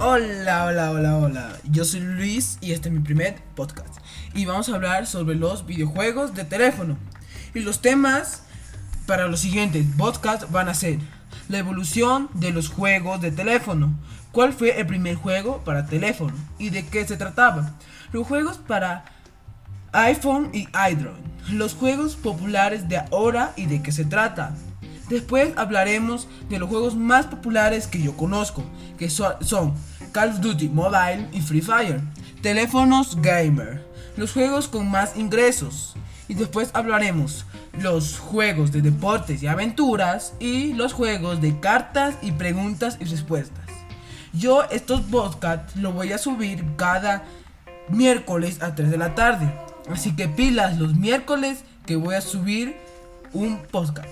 Hola, hola, hola, hola. Yo soy Luis y este es mi primer podcast. Y vamos a hablar sobre los videojuegos de teléfono. Y los temas para los siguientes podcasts van a ser la evolución de los juegos de teléfono. ¿Cuál fue el primer juego para teléfono? ¿Y de qué se trataba? Los juegos para iPhone y Android. Los juegos populares de ahora y de qué se trata. Después hablaremos de los juegos más populares que yo conozco, que son Call of Duty Mobile y Free Fire. Teléfonos gamer, los juegos con más ingresos. Y después hablaremos los juegos de deportes y aventuras y los juegos de cartas y preguntas y respuestas. Yo estos podcasts los voy a subir cada miércoles a 3 de la tarde. Así que pilas los miércoles que voy a subir un podcast.